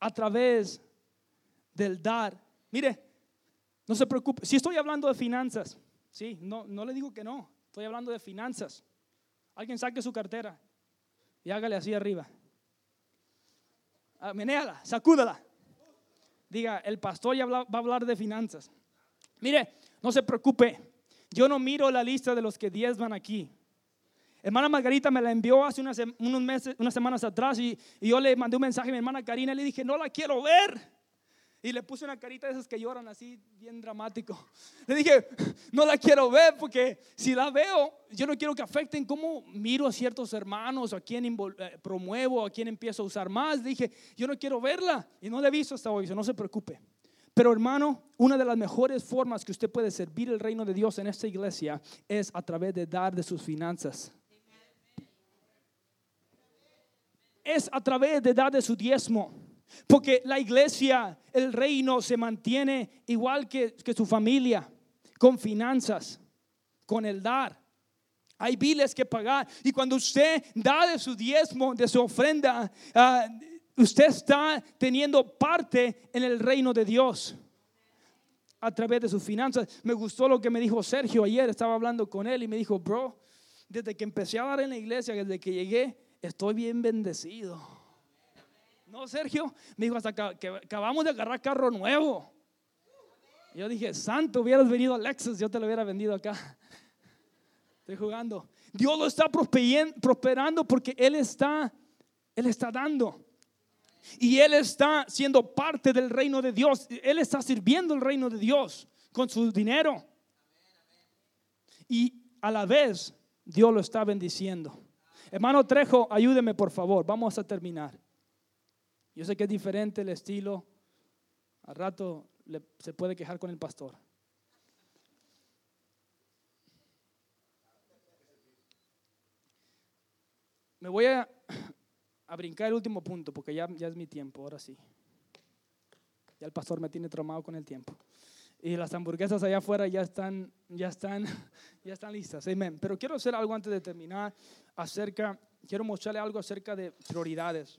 a través del dar. Mire, no se preocupe. Si estoy hablando de finanzas, sí, no, no le digo que no. Estoy hablando de finanzas. Alguien saque su cartera y hágale así arriba. Ah, menéala, sacúdala. Diga, el pastor ya va a hablar de finanzas. Mire, no se preocupe. Yo no miro la lista de los que van aquí. Hermana Margarita me la envió hace unas, unos meses, unas semanas atrás y, yo le mandé un mensaje a mi hermana Karina y le dije, no la quiero ver. Y le puse una carita de esas que lloran así, bien dramático. [LAUGHS] Le dije, no la quiero ver porque si la veo, yo no quiero que afecten cómo miro a ciertos hermanos, a quién eh, promuevo, a quién empiezo a usar más. Dije, yo no quiero verla y no la he visto hasta hoy, no se preocupe. Pero hermano, una de las mejores formas que usted puede servir el reino de Dios en esta iglesia es a través de dar de sus finanzas. es a través de dar de su diezmo. Porque la iglesia, el reino se mantiene igual que, su familia, con finanzas, con el dar. Hay biles que pagar. Y cuando usted da de su diezmo, de su ofrenda, ah, usted está teniendo parte en el reino de Dios a través de sus finanzas. Me gustó lo que me dijo Sergio ayer. Estaba hablando con él y me dijo, bro, desde que empecé a dar en la iglesia, desde que llegué, estoy bien bendecido. No, Sergio, me dijo hasta que, acabamos de agarrar carro nuevo. Yo dije, santo, hubieras venido a Lexus, yo te lo hubiera vendido acá. Estoy jugando. Dios lo está prosperando porque Él está, Él está dando. Y Él está siendo parte del reino de Dios. Él está sirviendo el reino de Dios con su dinero. Y a la vez Dios lo está bendiciendo. Hermano Trejo, ayúdeme por favor, vamos a terminar. Yo sé que es diferente el estilo. Al rato se puede quejar con el pastor. Me voy a, brincar el último punto porque ya, ya es mi tiempo, ahora sí. Ya el pastor me tiene traumado con el tiempo y las hamburguesas allá afuera ya están, ya están, [LAUGHS] ya están listas. Amén. Pero quiero hacer algo antes de terminar acerca, quiero mostrarle algo acerca de prioridades.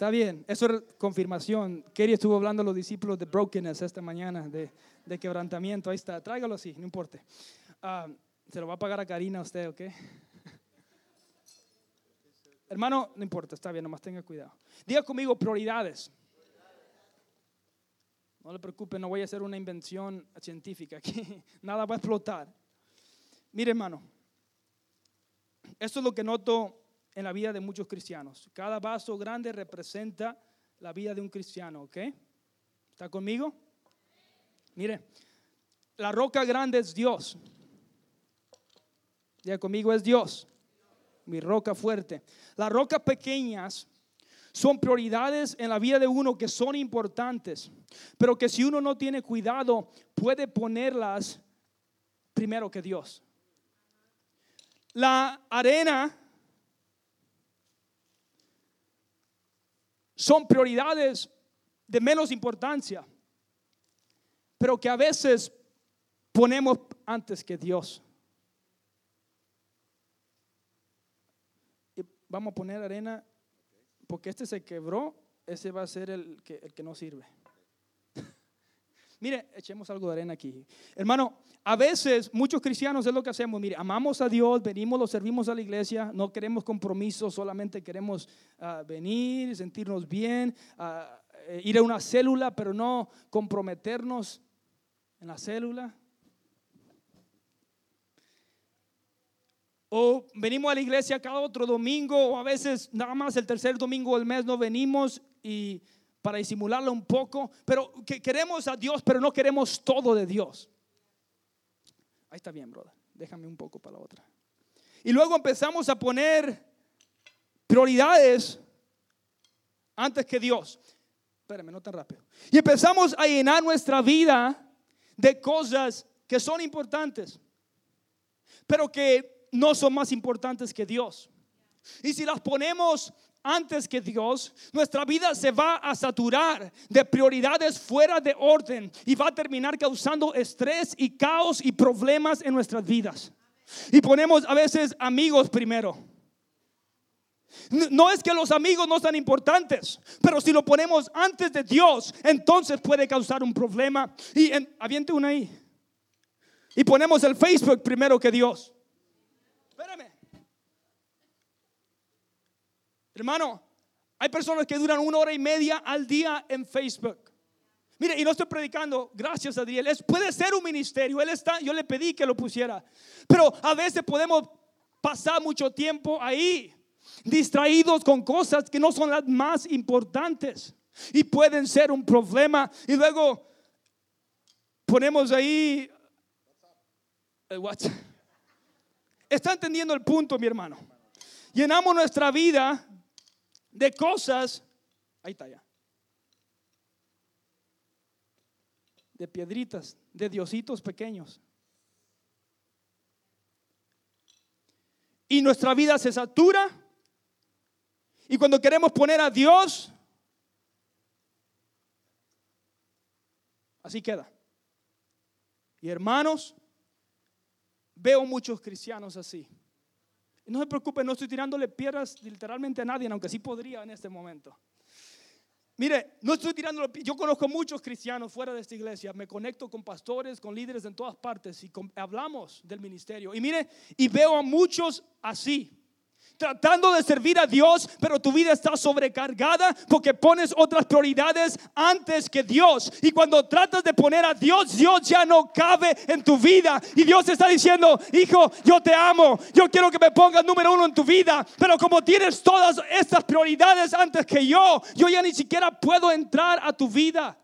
Está bien, eso es confirmación. Kerry estuvo hablando a los discípulos de brokenness esta mañana, de, quebrantamiento. Ahí está, tráigalo así, no importa. Ah, se lo va a pagar a Karina usted, ¿ok? Hermano, no importa, está bien, nomás tenga cuidado. Diga conmigo prioridades. No le preocupe, no voy a hacer una invención científica aquí. [LAUGHS] Nada va a explotar. Mire, hermano, esto es lo que noto en la vida de muchos cristianos. Cada vaso grande representa la vida de un cristiano, ¿ok? ¿Está conmigo? Mire, la roca grande es Dios. Ya conmigo es Dios, mi roca fuerte. Las rocas pequeñas son prioridades en la vida de uno que son importantes, pero que si uno no tiene cuidado puede ponerlas primero que Dios. La arena son prioridades de menos importancia, pero que a veces ponemos antes que Dios. Y vamos a poner arena, porque este se quebró, ese va a ser el que, el que no sirve. Mire, echemos algo de arena aquí. Hermano, a veces muchos cristianos es lo que hacemos. Mire, amamos a Dios, venimos, lo servimos a la iglesia, no queremos compromisos, solamente queremos uh, venir, sentirnos bien, uh, ir a una célula, pero no comprometernos en la célula. O venimos a la iglesia cada otro domingo, o a veces nada más el tercer domingo del mes no venimos y para disimularlo un poco, pero que queremos a Dios, pero no queremos todo de Dios. Ahí está bien, brother. Déjame un poco para la otra. Y luego empezamos a poner prioridades antes que Dios. Espérame, no tan rápido. Y empezamos a llenar nuestra vida de cosas que son importantes, pero que no son más importantes que Dios. Y si las ponemos antes que Dios, nuestra vida se va a saturar de prioridades fuera de orden y va a terminar causando estrés y caos y problemas en nuestras vidas. Y ponemos a veces amigos primero. No es que los amigos no sean importantes, pero si lo ponemos antes de Dios, entonces puede causar un problema. Y en, aviente una ahí. Y ponemos el Facebook primero que Dios. Espérame. Hermano, hay personas que duran una hora y media al día en Facebook. Mire, y no estoy predicando, gracias a Dios. puede ser un ministerio, él está, yo le pedí que lo pusiera. Pero a veces podemos pasar mucho tiempo ahí, distraídos con cosas que no son las más importantes y pueden ser un problema. Y luego ponemos ahí el WhatsApp. [LAUGHS] Está entendiendo el punto, mi hermano. Llenamos nuestra vida de cosas, ahí está ya, de piedritas, de diositos pequeños. Y nuestra vida se satura. Y cuando queremos poner a Dios, así queda. Y hermanos, veo muchos cristianos así. No se preocupe, no estoy tirándole piedras literalmente a nadie, aunque sí podría en este momento. Mire, no estoy tirándole, yo conozco muchos cristianos fuera de esta iglesia, me conecto con pastores, con líderes en todas partes y hablamos del ministerio. Y mire, y veo a muchos así tratando de servir a Dios, pero tu vida está sobrecargada porque pones otras prioridades antes que Dios. Y cuando tratas de poner a Dios, Dios ya no cabe en tu vida. Y Dios está diciendo, hijo, yo te amo, yo quiero que me pongas número uno en tu vida, pero como tienes todas estas prioridades antes que yo, yo ya ni siquiera puedo entrar a tu vida.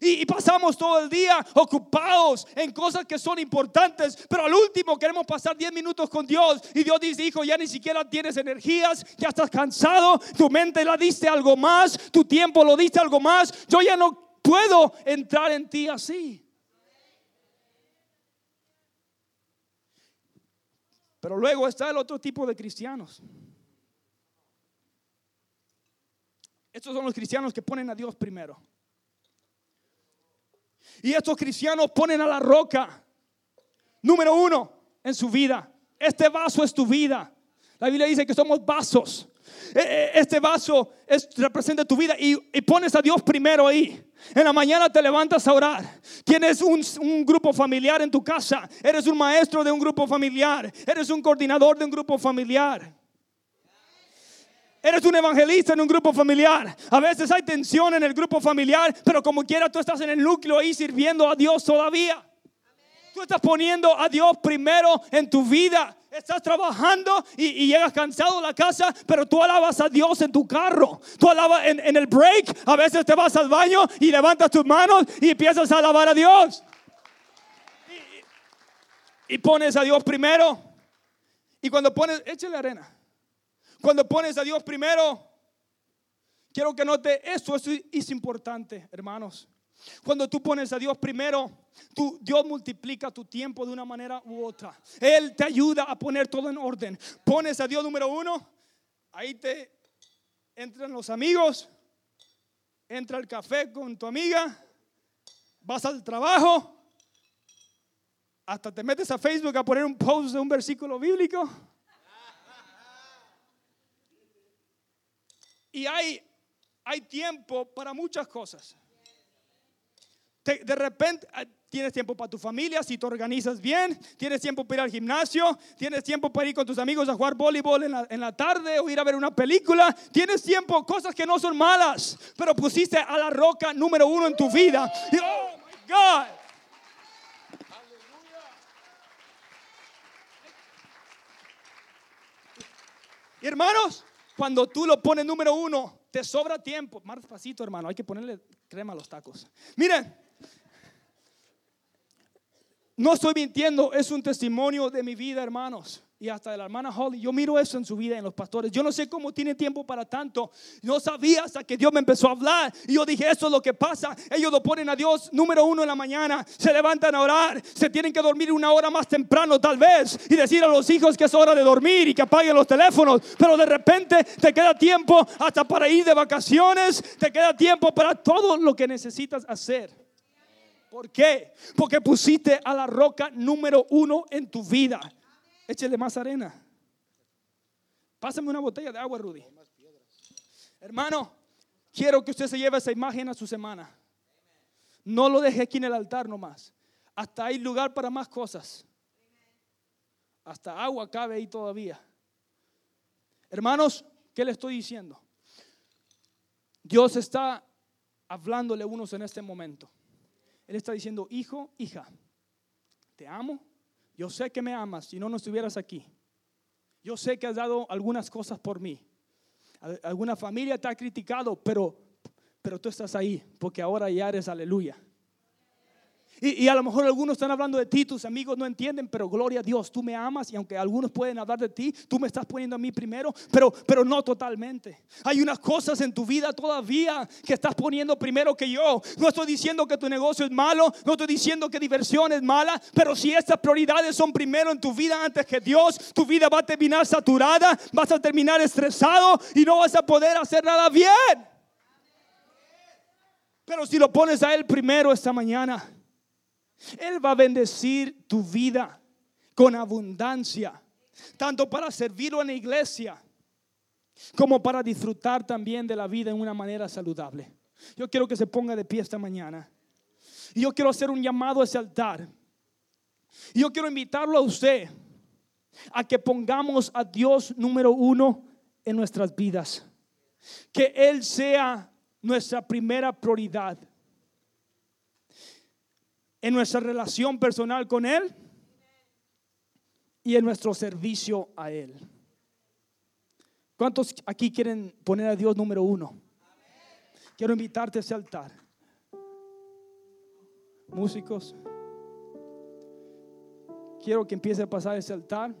Y, pasamos todo el día ocupados en cosas que son importantes, pero al último queremos pasar 10 minutos con Dios. Y Dios dice, hijo, ya ni siquiera tienes energías, ya estás cansado, tu mente la diste algo más, tu tiempo lo diste algo más. Yo ya no puedo entrar en ti así. Pero luego está el otro tipo de cristianos. Estos son los cristianos que ponen a Dios primero. Y estos cristianos ponen a la roca, número uno, en su vida. Este vaso es tu vida. La Biblia dice que somos vasos. eh, eh, este vaso es, representa tu vida y, pones a Dios primero ahí. En la mañana te levantas a orar. Tienes un, un, grupo familiar en tu casa. Eres un maestro de un grupo familiar. Eres un coordinador de un grupo familiar. Eres un evangelista en un grupo familiar. A veces hay tensión en el grupo familiar, pero como quiera tú estás en el núcleo ahí sirviendo a Dios todavía. Tú estás poniendo a Dios primero en tu vida. Estás trabajando y, llegas cansado a la casa, pero tú alabas a Dios en tu carro. Tú alabas en, el break. A veces te vas al baño y levantas tus manos y empiezas a alabar a Dios. Y, y pones a Dios primero. Y cuando pones, échale arena. Cuando pones a Dios primero, quiero que note esto, esto es importante, hermanos. Cuando tú pones a Dios primero, Dios multiplica tu tiempo de una manera u otra. Él te ayuda a poner todo en orden. Pones a Dios número uno, ahí te entran los amigos, entra el café con tu amiga, vas al trabajo, hasta te metes a Facebook a poner un post de un versículo bíblico. Y hay, hay tiempo para muchas cosas. de repente ah, tienes tiempo para tu familia si te organizas bien, tienes tiempo para ir al gimnasio, tienes tiempo para ir con tus amigos a jugar voleibol en la, en la tarde o ir a ver una película, tienes tiempo, cosas que no son malas, pero pusiste a la roca número uno en tu vida. Oh my God. Hermanos, cuando tú lo pones número uno, te sobra tiempo. Más despacito, hermano. Hay que ponerle crema a los tacos. Miren, no estoy mintiendo. Es un testimonio de mi vida, hermanos y hasta de la hermana Holly. Yo miro eso en su vida, en los pastores. Yo no sé cómo tiene tiempo para tanto. No sabía hasta que Dios me empezó a hablar. Y yo dije, eso es lo que pasa. Ellos lo ponen a Dios número uno en la mañana. Se levantan a orar. Se tienen que dormir una hora más temprano tal vez. Y decir a los hijos que es hora de dormir y que apaguen los teléfonos. Pero de repente te queda tiempo hasta para ir de vacaciones. Te queda tiempo para todo lo que necesitas hacer. ¿Por qué? Porque pusiste a la roca número uno en tu vida. Échele más arena. Pásame una botella de agua, Rudy. Hermano, quiero que usted se lleve esa imagen a su semana. No lo deje aquí en el altar nomás. Hasta hay lugar para más cosas. Hasta agua cabe ahí todavía. Hermanos, ¿qué le estoy diciendo? Dios está hablándole a unos en este momento. Él está diciendo, hijo, hija, te amo, yo sé que me amas, si no, no estuvieras aquí. Yo sé que has dado algunas cosas por mí. Alguna familia te ha criticado, pero, pero tú estás ahí, porque ahora ya eres aleluya. Y, a lo mejor algunos están hablando de ti, tus amigos no entienden, pero gloria a Dios, tú me amas y aunque algunos pueden hablar de ti, tú me estás poniendo a mí primero, pero, pero no totalmente. Hay unas cosas en tu vida todavía que estás poniendo primero que yo. No estoy diciendo que tu negocio es malo, no estoy diciendo que diversión es mala, pero si estas prioridades son primero en tu vida antes que Dios, tu vida va a terminar saturada, vas a terminar estresado y no vas a poder hacer nada bien. Pero si lo pones a Él primero esta mañana, él va a bendecir tu vida con abundancia, tanto para servirlo en la iglesia como para disfrutar también de la vida en una manera saludable. Yo quiero que se ponga de pie esta mañana. Y yo quiero hacer un llamado a ese altar. Y yo quiero invitarlo a usted a que pongamos a Dios número uno en nuestras vidas. Que Él sea nuestra primera prioridad en nuestra relación personal con Él y en nuestro servicio a Él. ¿Cuántos aquí quieren poner a Dios número uno? Quiero invitarte a ese altar. Músicos, quiero que empiece a pasar ese altar.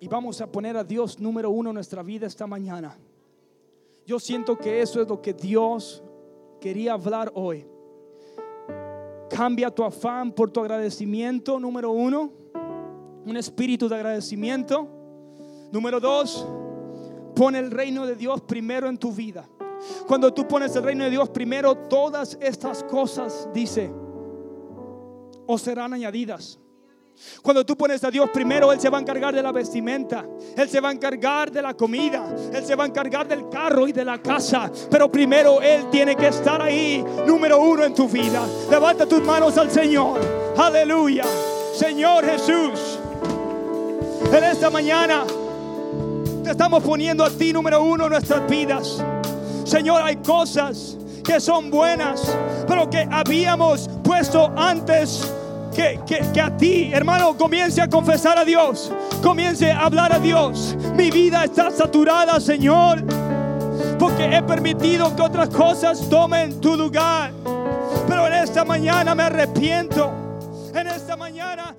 Y vamos a poner a Dios número uno en nuestra vida esta mañana. Yo siento que eso es lo que Dios quería hablar hoy. Cambia tu afán por tu agradecimiento, número uno. Un espíritu de agradecimiento. Número dos, pon el reino de Dios primero en tu vida. Cuando tú pones el reino de Dios primero, todas estas cosas, dice, o serán añadidas. Cuando tú pones a Dios primero, Él se va a encargar de la vestimenta, Él se va a encargar de la comida, Él se va a encargar del carro y de la casa. Pero primero Él tiene que estar ahí, número uno en tu vida. Levanta tus manos al Señor. Aleluya. Señor Jesús, en esta mañana te estamos poniendo a ti número uno en nuestras vidas. Señor, hay cosas que son buenas, pero que habíamos puesto antes que, a ti, hermano, comience a confesar a Dios. Comience a hablar a Dios. Mi vida está saturada, Señor. Porque he permitido que otras cosas tomen tu lugar. Pero en esta mañana me arrepiento. En esta mañana.